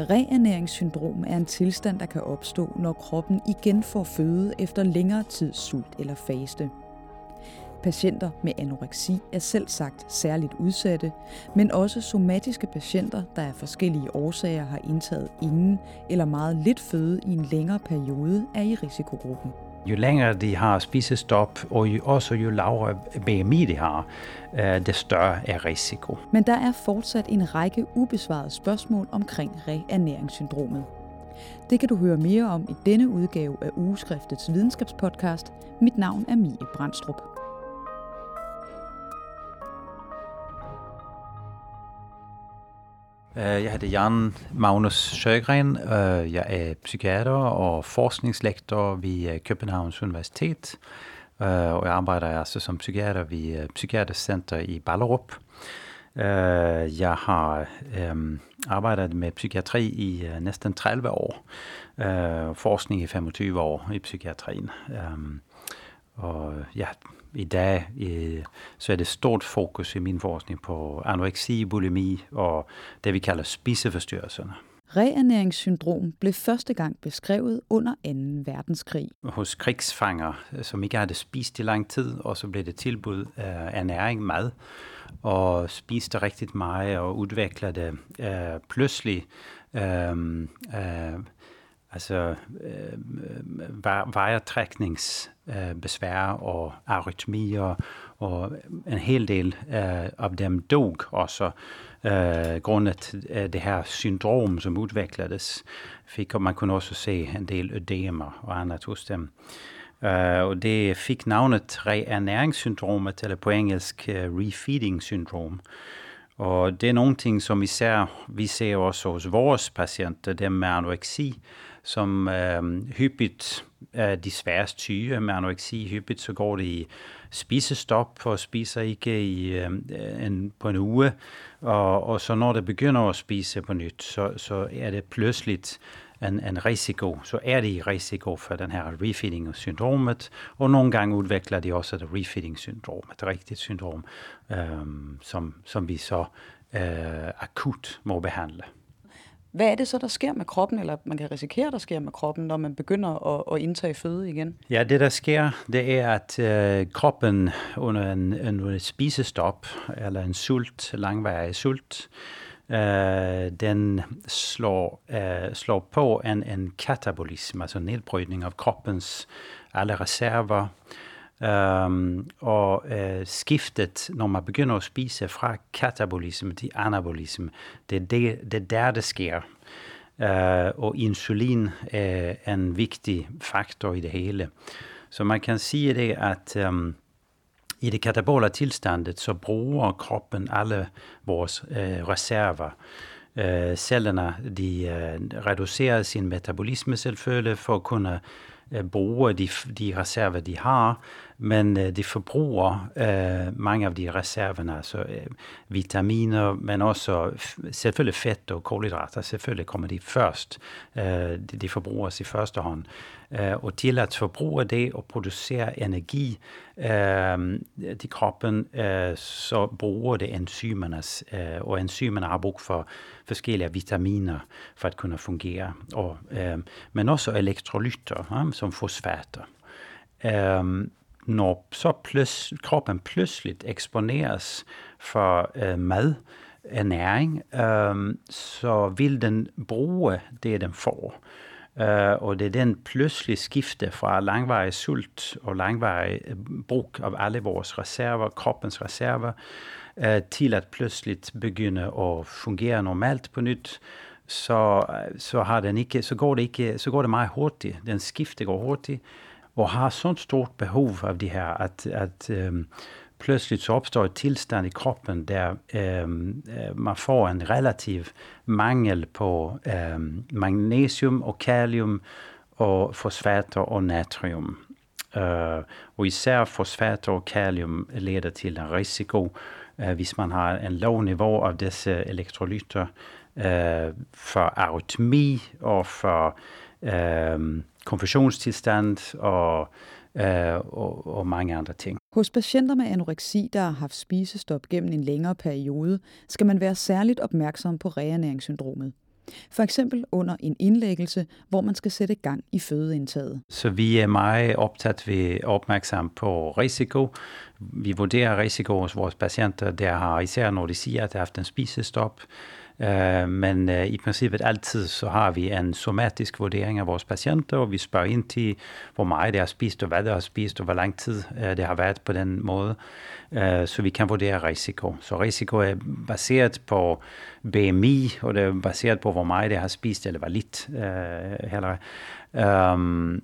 Reernæringssyndrom er en tilstand, der kan opstå, når kroppen igen får føde efter længere tids sult eller faste. Patienter med anoreksi er selv sagt særligt udsatte, men også somatiske patienter, der af forskellige årsager har indtaget ingen eller meget lidt føde i en længere periode, er i risikogruppen. Jo længere de har spisestop, og jo, også jo lavere BMI de har, øh, det større er risiko. Men der er fortsat en række ubesvarede spørgsmål omkring reernæringssyndromet. Det kan du høre mere om i denne udgave af Ugeskriftets videnskabspodcast. Mit navn er Mie Brandstrup. Øh, jeg hedder Jan Magnus Sjøgren. Øh, jeg er psykiater og forskningslektor ved øh, Københavns Universitet. Og jeg arbejder altså som psykiater ved Psykiatrisk Center i Ballerup. Jeg har arbejdet med psykiatri i næsten 30 år. Forskning i 25 år i psykiatrien. Og ja, i dag øh, så er det stort fokus i min forskning på anoreksi, bulimi og det vi kalder spiseforstyrrelserne. Reernæringssyndrom blev første gang beskrevet under 2. verdenskrig. Hos krigsfanger, som ikke havde spist i lang tid, og så blev det tilbud uh, ernæring, mad, og spiste rigtig meget og udviklede uh, pludselig uh, uh, altså øh, vejretrækningsbesvær øh, øh og arytmier, og en hel del øh, af dem dog også øh, grundet af det her syndrom, som udviklades. Fik, og man kunne også se en del ødemer og andet hos dem. Uh, og det fik navnet reernæringssyndromet, eller på engelsk uh, refeeding syndrom. Og det er nogle ting, som især vi ser også hos vores patienter, dem med anoreksi, som øh, hyppigt er de sværeste tyge med anoreksi. Hyppigt så går det i spisestop og spiser ikke i, øh, en, på en uge. Og, og så når det begynder at spise på nyt, så, så er det pludseligt en, en risiko, så er det i risiko for den her refeeding-syndromet, og nogle gange udvikler de også et refeeding-syndrom, et rigtigt syndrom, øh, som, som vi så øh, akut må behandle. Hvad er det så, der sker med kroppen, eller man kan risikere, der sker med kroppen, når man begynder at, at indtage føde igen? Ja, det der sker, det er, at øh, kroppen under en, en spisestop, eller en sult, langvarig sult, øh, den slår, øh, slår på en, en katabolisme, altså nedbrydning af kroppens alle reserver, Um, og uh, skiftet, når man begynder at spise fra katabolisme til anabolisme, det er, det, det er der, det sker. Uh, og insulin er en vigtig faktor i det hele. Så man kan sige det, at um, i det katabola tilstandet, så bruger kroppen alle vores uh, reserver. Uh, cellerne de uh, reducerer sin metabolisme selvfølgelig for at kunne uh, bruge de, de reserver, de har, men øh, de forbruger øh, mange af de reserverne, altså øh, vitaminer, men også selvfølgelig fedt og kolhydrater, selvfølgelig kommer de først. Øh, de, de forbruges i første hånd. Øh, og til at forbruge det og producere energi øh, til kroppen, øh, så bruger det enzymernes, øh, og enzymerne har brug for forskellige vitaminer for at kunne fungere, og, øh, men også elektrolytter, ja, som fosfater. Øh, når så plus, kroppen pludseligt eksponeres for øh, mad, næring, øh, så vil den bruge det, den får. Uh, og det er den pludselige skifte fra langvarig sult og langvarig øh, brug af alle vores reserver, kroppens reserver, uh, til at pludseligt begynde at fungere normalt på nyt, så, så, har den ikke, så, går det ikke, så går det meget hurtigt. Den skifte går hurtigt, og har sånt stort behov af det her, at, at øhm, plötsligt så opstår et tilstand i kroppen, der øhm, øh, man får en relativ mangel på øhm, magnesium og kalium og fosfater og natrium. Uh, og især fosfater og kalium leder til en risiko, uh, hvis man har en lav niveau af disse elektrolytter, uh, for arytmi og for uh, konfusionstilstand og, øh, og, og mange andre ting. Hos patienter med anoreksi, der har haft spisestop gennem en længere periode, skal man være særligt opmærksom på reernæringssyndromet. For eksempel under en indlæggelse, hvor man skal sætte gang i fødeindtaget. Så vi er meget optaget ved opmærksom på risiko. Vi vurderer risiko hos vores patienter, der har især når de siger, at de har haft en spisestop, Eh, men eh, i princippet altid så har vi en somatisk vurdering af vores patienter, og vi spørger ind til, hvor meget det har spist, og hvad det har spist, og hvor lang tid eh, det har været på den måde, så vi kan vurdere risiko. Så risiko er baseret på BMI, og det er baseret på, hvor meget det har spist, eller hvor lidt heller. Um,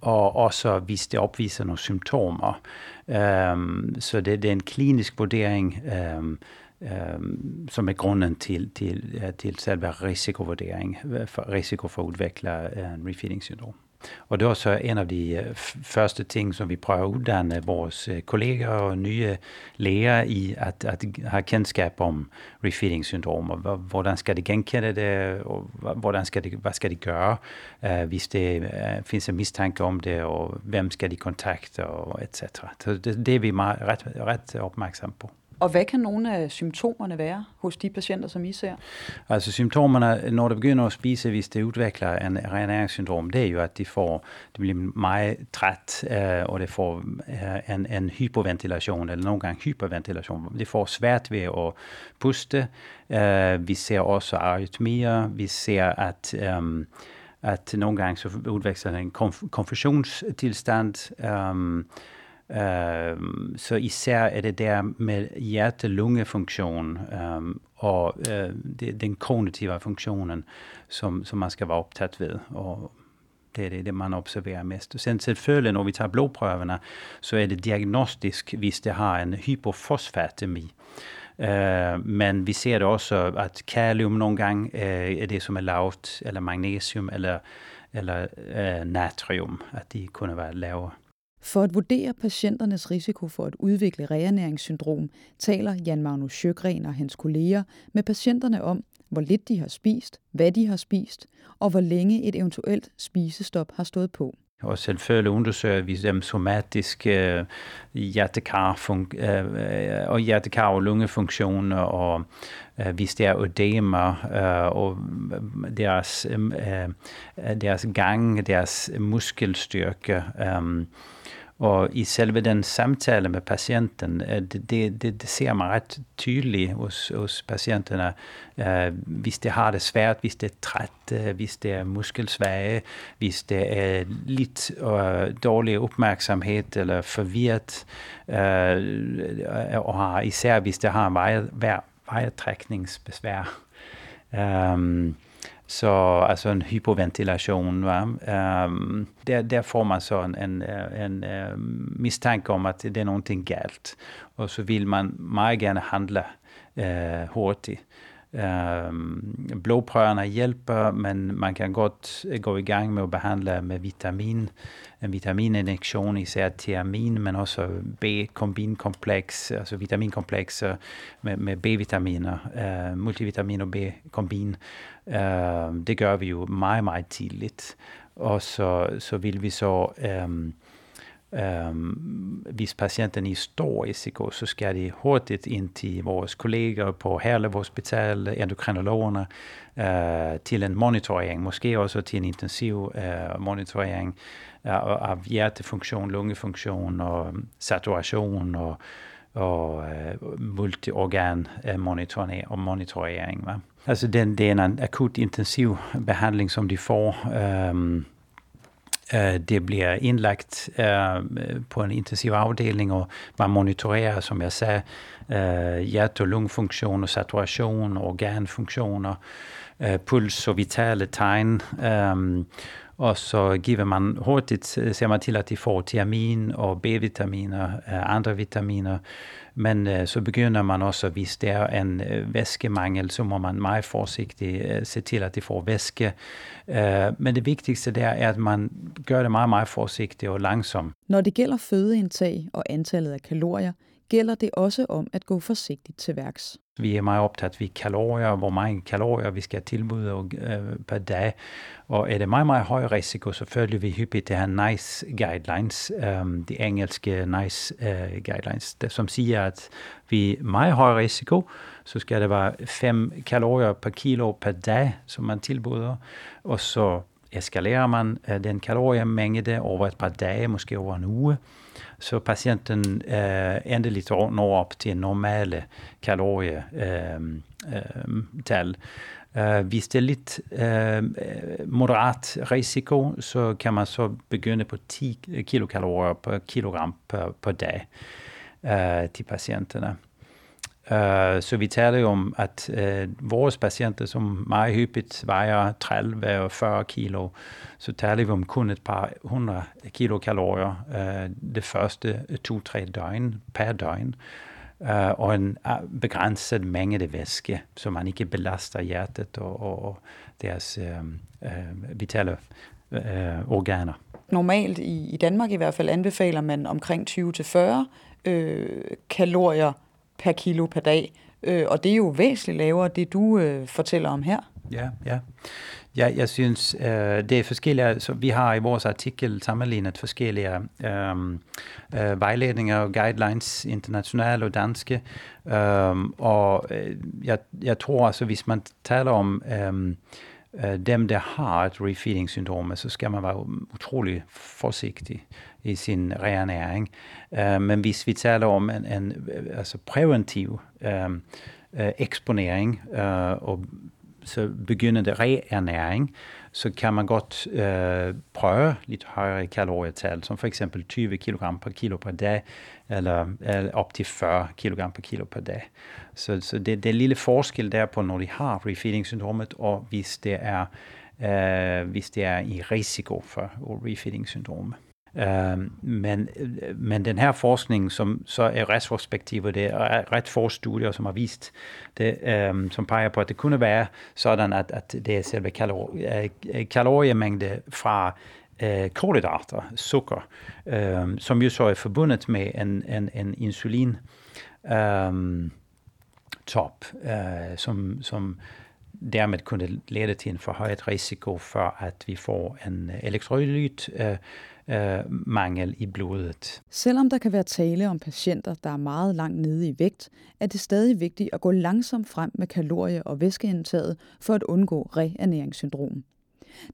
og også hvis det opviser nogle symptomer. Um, så det, det er en klinisk vurdering, um, Øhm, som är grunden till, till, till själva risikovurdering, øh, för risiko för att utveckla en øh, refeeding-syndrom. Og det er også en av de øh, första første ting, som vi prøver at uddanne vores uh, kolleger og nye læger i, at, at have kendskab om refeeding-syndrom, og hvordan skal de genkende det, og hvordan skal de, hvad skal de gøre, uh, hvis det uh, findes en mistanke om det, og hvem skal de kontakte, og etc. Så det, det er vi meget, ret, ret opmærksom på. Og hvad kan nogle af symptomerne være hos de patienter, som I ser? Altså symptomerne, når de begynder at spise, hvis det udvikler en renæringssyndrom, det er jo, at de får, det bliver meget træt, øh, og det får øh, en, en hypoventilation, eller nogle gange hyperventilation. Det får svært ved at puste. Øh, vi ser også arytmier. Vi ser, at um, at nogle gange så udvikler en konf- konfusionstilstand. Um, Um, så især er det der med hjerte-lungefunktion um, og uh, det, den kognitive funktionen, som, som man skal være optaget ved. Og det er det, det, man observerer mest. Og sen selvfølgelig, når vi tager blodprøverne, så er det diagnostisk, hvis det har en hypofosfatemi. Uh, men vi ser det også, at kalium nogle gange uh, er det, som er lavt, eller magnesium, eller, eller uh, natrium, at de kunne være lavere. For at vurdere patienternes risiko for at udvikle reernæringssyndrom, taler Jan Magnus Sjøgren og hans kolleger med patienterne om, hvor lidt de har spist, hvad de har spist, og hvor længe et eventuelt spisestop har stået på. Og selvfølgelig undersøger vi dem somatiske øh, hjertekar, øh, øh, og hjertekar og lungefunktioner, og øh, hvis det er ødema, øh, og øh, deres, deres gang, deres muskelstyrke, og i selve den samtale med patienten, øh, det, det, det ser man ret tydeligt hos, hos patienterna. Uh, øh, hvis det har det svært, hvis det er træt, uh, hvis det er muskelsvage, hvis det er lidt uh, dårlig opmærksomhed eller forvirret, uh, og har, især hvis det har en vejretrækningsbesvær. Um, øhm, så altså en hypoventilation. Va? Um, ehm, der, der får man så en, en, en, uh, mistanke om, at det er någonting galt. Og så vill man meget gerne handle uh, hurtigt. Um, blodprøverne hjælper, men man kan godt gå i gang med at behandle med vitamin, en vitamininjektion, især tiamin, men også B-kombinkompleks, altså vitaminkomplekser med, med B-vitaminer, uh, multivitamin og B-kombin. Uh, det gør vi jo meget, meget tidligt. Og så, så vil vi så um, Um, hvis patienten är stor så skal de hurtigt ind til vores kolleger på Herlev Hospital, endokrinologerne, uh, til en monitorering, måske også til en intensiv uh, monitorering uh, af hjertefunktion, lungefunktion og saturation og, og uh, multiorgan uh, monitorering. Monitorering va? Altså den, det er en akut intensiv behandling, som de får. Um, Øh, det bliver indlagt øh, på en intensiv afdeling, og man monitorerer, som jeg sagde, øh, hjerte- og lungfunktion og saturation, organfunktioner, øh, puls og vitale tegn. Øh, og så giver man hurtigt, øh, ser man til, at de får tiamin og B-vitaminer, øh, andre vitaminer, men øh, så begynder man også, hvis det er en væskemangel, så må man meget forsigtigt se til, at de får væske. Men det vigtigste der er, at man gør det meget, meget forsigtigt og langsomt. Når det gælder fødeindtag og antallet af kalorier, gælder det også om at gå forsigtigt til værks. Vi er meget optaget ved kalorier, hvor mange kalorier vi skal tilbyde øh, per dag. Og er det meget, meget høj risiko, så følger vi hyppigt det her NICE guidelines, øh, de engelske NICE øh, guidelines, der, som siger, at vi er meget høj risiko, så skal det være 5 kalorier per kilo per dag, som man tilbyder. Og så eskalerer man uh, den kaloriemængde over et par dage, måske over en uge så patienten eh, øh, endelig når op til normale kalorietal. Ehm, ehm, øh, eh, øh, hvis det er lidt uh, moderat risiko, så kan man så begynde på 10 kilokalorier per kilogram per, per dag uh, til patienterne. Uh, så vi taler jo om, at uh, vores patienter, som meget hyppigt vejer 30 og 40 kilo, så taler vi om kun et par hundrede kilokalorier uh, det første to-tre døgn per døgn. Uh, og en begrænset mængde væske, så man ikke belaster hjertet og, og, og deres uh, uh, vitale uh, organer. Normalt i, i Danmark i hvert fald anbefaler man omkring 20-40 øh, kalorier per kilo per dag. Øh, og det er jo væsentligt lavere, det du øh, fortæller om her. Ja, ja. Ja, jeg synes, øh, det er forskellige, så vi har i vores artikel sammenlignet forskellige øh, øh, vejledninger og guidelines, internationale og danske. Øh, og øh, jeg, jeg tror altså, hvis man taler om øh, øh, dem, der har et refeeding-syndrom, så skal man være utrolig forsigtig i sin reernæring. Uh, øh, men hvis vi taler om en, en altså præventiv uh, uh, eksponering uh, og så begyndende reernæring, så kan man godt uh, prøve lidt højere kalorietal, som for eksempel 20 kg per kilo per dag, eller, eller op til 40 kg per kilo per dag. Så, så det, det er lille forskel der på, når de har refeeding-syndromet, og hvis det er, uh, hvis det er i risiko for refeeding-syndromet. Uh, men, øh, men den her forskning, som så er retrospektiv, det er ret få studier, som har vist det, um, som peger på, at det kunne være sådan, at, at det er selve kalor, uh, øh, øh, kaloriemængde fra uh, kolhydrater, sukker, um, som jo så er forbundet med en, en, en insulin um, top, uh, som, som dermed kunne lede til en forhøjet risiko for, at vi får en elektrolyt uh, øh, mangel i blodet. Selvom der kan være tale om patienter, der er meget langt nede i vægt, er det stadig vigtigt at gå langsomt frem med kalorie- og væskeindtaget for at undgå reernæringssyndrom.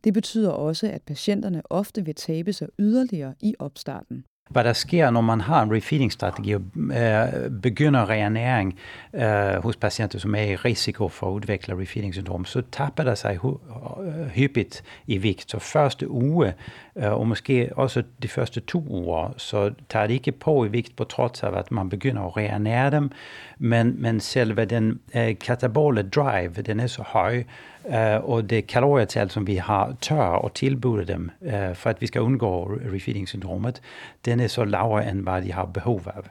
Det betyder også, at patienterne ofte vil tabe sig yderligere i opstarten hvad der sker, når man har en refeeding-strategi og øh, begynder reanering øh, hos patienter, som er i risiko for at udvikle refeeding-syndrom, så tapper der sig øh, hyppigt i vægt. Så første uge, øh, og måske også de første to uger, så tager det ikke på i vægt på trods af, at man begynder at reanere dem, men, men selve den øh, katabole drive, den er så høj, Uh, og det kalorietal, som vi har tør at tilbyde dem, uh, for at vi skal undgå refeeding-syndromet, den er så lavere, end hvad de har behov af.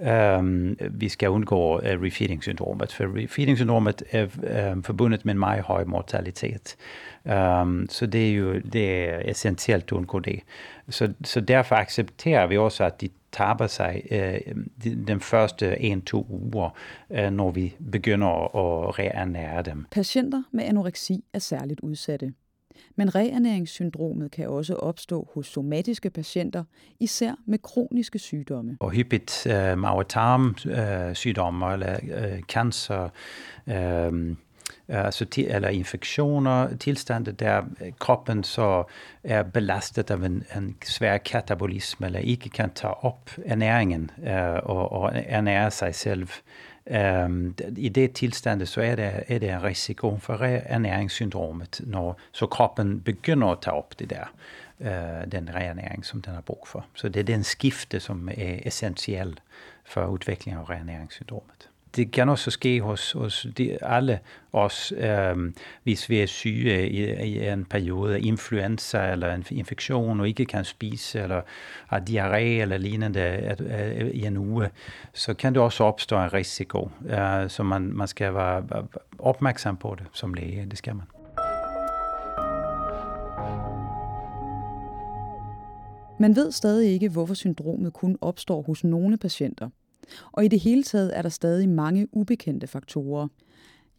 Um, øhm, vi skal undgå uh, refeeding-syndromet, for refeeding-syndromet er um, forbundet med en meget høj mortalitet. Um, så det er jo det er essentielt at undgå det. Så, så derfor accepterer vi også, at de taber sig øh, den første en-to uger, øh, når vi begynder at reanære dem. Patienter med anoreksi er særligt udsatte. Men reernæringssyndromet kan også opstå hos somatiske patienter, især med kroniske sygdomme. Og hyppigt øh, mavetarmsygdomme øh, eller øh, cancer, øh, altså til, eller infektioner, tilstande der øh, kroppen så er belastet af en, en svær katabolisme, eller ikke kan tage op ernæringen øh, og, og ernære sig selv. Um, I det tilstande så er det, er det en risiko for ernæringssyndromet, når så kroppen begynder at tage op det der, uh, den reernæring, som den har brug for. Så det er den skifte, som er essentiel for utvecklingen af reernæringssyndromet det kan også ske hos, hos de, alle os, øh, hvis vi er syge i, i en periode af influenza eller en infektion og ikke kan spise eller har diarré eller lignende at, at, i en uge, så kan det også opstå en risiko. Øh, så man, man skal være opmærksom på det som læge, det skal man. Man ved stadig ikke, hvorfor syndromet kun opstår hos nogle patienter og i det hele taget er der stadig mange ubekendte faktorer.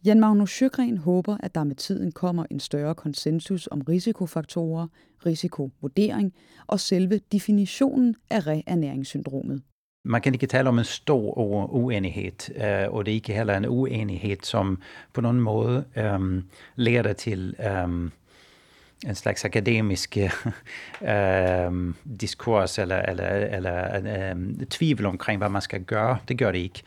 Jan Magnus Sjøgren håber, at der med tiden kommer en større konsensus om risikofaktorer, risikovurdering og selve definitionen af reernæringssyndromet. Man kan ikke tale om en stor uenighed, øh, og det er ikke heller en uenighed, som på nogen måde øhm, leder til øhm, en slags akademisk uh, diskurs eller, eller, eller øhm, uh, tvivel omkring, hvad man skal gøre. Det gør det ikke.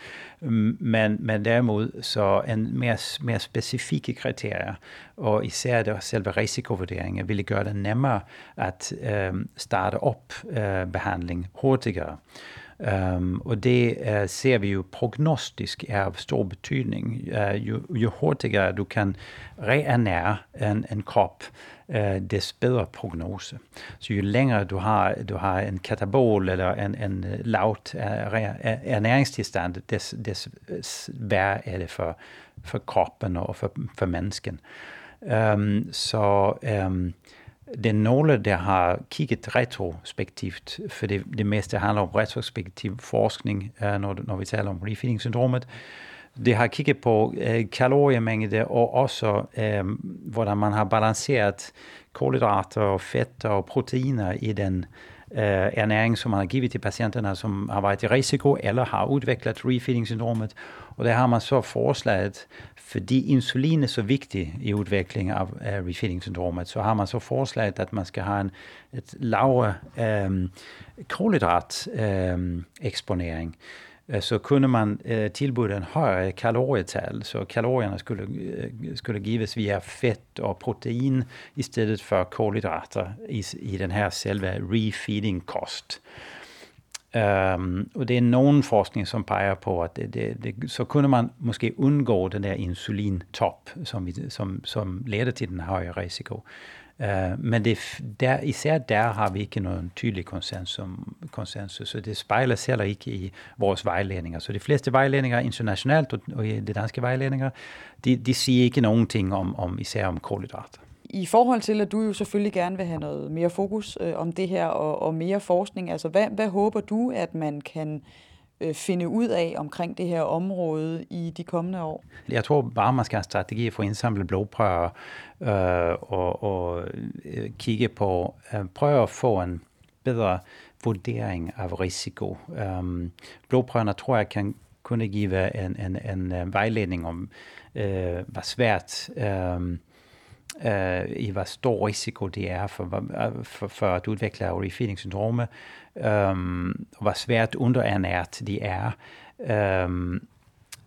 Men, men derimod så en mere, mere specifikke kriterier, og især det selve risikovurderingen, ville gøre det nemmere at uh, starte op uh, behandling hurtigere. Um, og det uh, ser vi jo prognostisk er af stor betydning. Uh, jo, jo hurtigere du kan reernære en, en krop, uh, Øh, des bedre prognose. Så jo længere du har, du har en katabol eller en, en øh, lavt øh, ernæringstilstand, des, des værre er det for, for kroppen og for, for mennesken. Um, så um, det er nogle, der har kigget retrospektivt, for det, det meste handler om retrospektiv forskning, uh, når, når vi taler om refeeding-syndromet. Det har kigget på uh, kaloriemængde og også, eh, hvordan man har balanceret kolhydrater og fedt og proteiner i den eh, ernæring, som man har givet til patienterne, som har været i risiko eller har udviklet refeeding-syndromet. Og det har man så foreslået fordi insulin er så vigtig i udviklingen af, af refeeding-syndromet, så har man så foreslået, at man skal have en et lavere kolhydrat kulhydrat-eksponering. Eh, så kunne man eh, øh, tilbyde en højere kalorietal, så kalorierne skulle, eh, skulle gives via fedt og protein i stedet for i, i den her selve refeeding-kost. Um, ehm, og det er nogen forskning, som peger på, at det, det, det, så kunne man måske undgå den der insulintop, som, som, som leder til den högre risiko. Uh, men det, der, især der har vi ikke nogen tydelig konsensus, konsensus, så det spejler heller ikke i vores vejledninger. Så de fleste vejledninger internationalt og i de danske vejledninger, de, de siger ikke nogen ting om, om især om kulhydrater. I forhold til, at du jo selvfølgelig gerne vil have noget mere fokus øh, om det her og, og mere forskning, altså hvad, hvad håber du, at man kan øh, Øh, finde ud af omkring det her område i de kommende år? Jeg tror bare, man skal have en strategi for at indsamle blodprøver øh, og, og øh, kigge på, øh, prøve at få en bedre vurdering af risiko. Um, blodprøverne tror jeg kan kunne give en, en, en, vejledning om, øh, hvor svært øh, øh, i hvor stor risiko det er for, for, for at udvikle refeeding-syndrome, um, og hvor svært underernært de er. Um,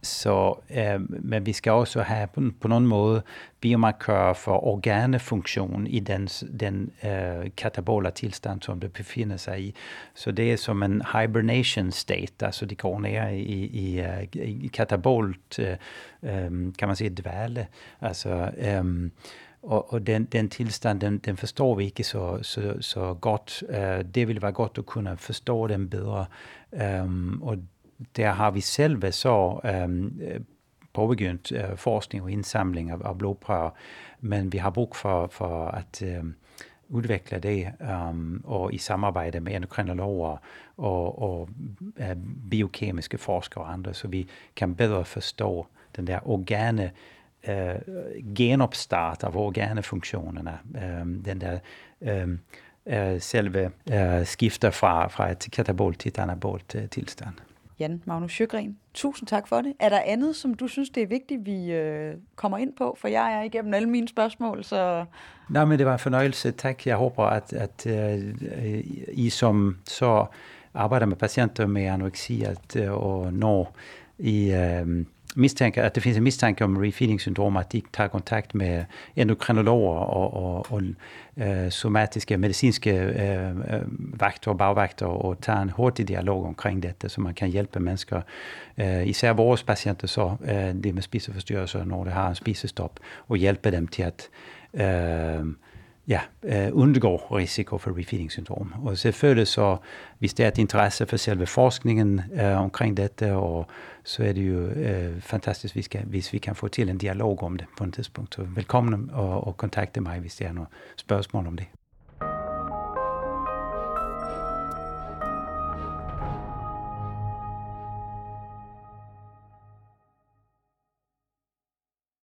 så, øh, men vi skal også have på, på nogen måde biomarkører for organefunktion i den, den øh, katabola tilstand, som det befinder sig i. Så det er som en hibernation state, altså de går ned i, i, i, katabolt, øh, øh øhm, kan man sige, dvæle. Altså, øh, og, og den, den tilstand, den, den forstår vi ikke så, så, så godt. Uh, det ville være godt at kunne forstå den bedre. Um, og der har vi selv så um, påbegyndt uh, forskning og indsamling af, af blodprøver, men vi har brug for, for at um, udvikle det, um, og i samarbejde med endokrinologer og, og uh, biokemiske forskere og andre, så vi kan bedre forstå den der organe øh, genopstart af organefunktionerne. Øh, den der øh, øh, selve øh, skifter fra, fra et katabolt til et anabolt øh, tilstand. Jan Magnus Sjøgren, tusind tak for det. Er der andet, som du synes, det er vigtigt, vi øh, kommer ind på? For jeg er igennem alle mine spørgsmål, så... Nej, men det var en fornøjelse. Tak. Jeg håber, at, at øh, I som så arbejder med patienter med anoreksi, at, øh, og når I... Øh, mistænker, at det finns en misstanke om refeeding-syndrom, at de tager kontakt med endokrinologer og, og, og øh, somatiske medicinske øh, øh, vagter og bagvagter og en hurtig dialog omkring dette, så man kan hjælpe mennesker, øh, især vores patienter, så øh, det med spiseforstyrrelser, når de har en spisestop, og hjælpe dem til at øh, ja, øh, undgår risiko for refeeding-syndrom. Og selvfølgelig så, hvis det er et interesse for selve forskningen øh, omkring dette, og så er det jo øh, fantastisk, hvis, kan, hvis vi kan få til en dialog om det på et tidspunkt. Så velkommen og, og kontakte mig, hvis der er nogle spørgsmål om det.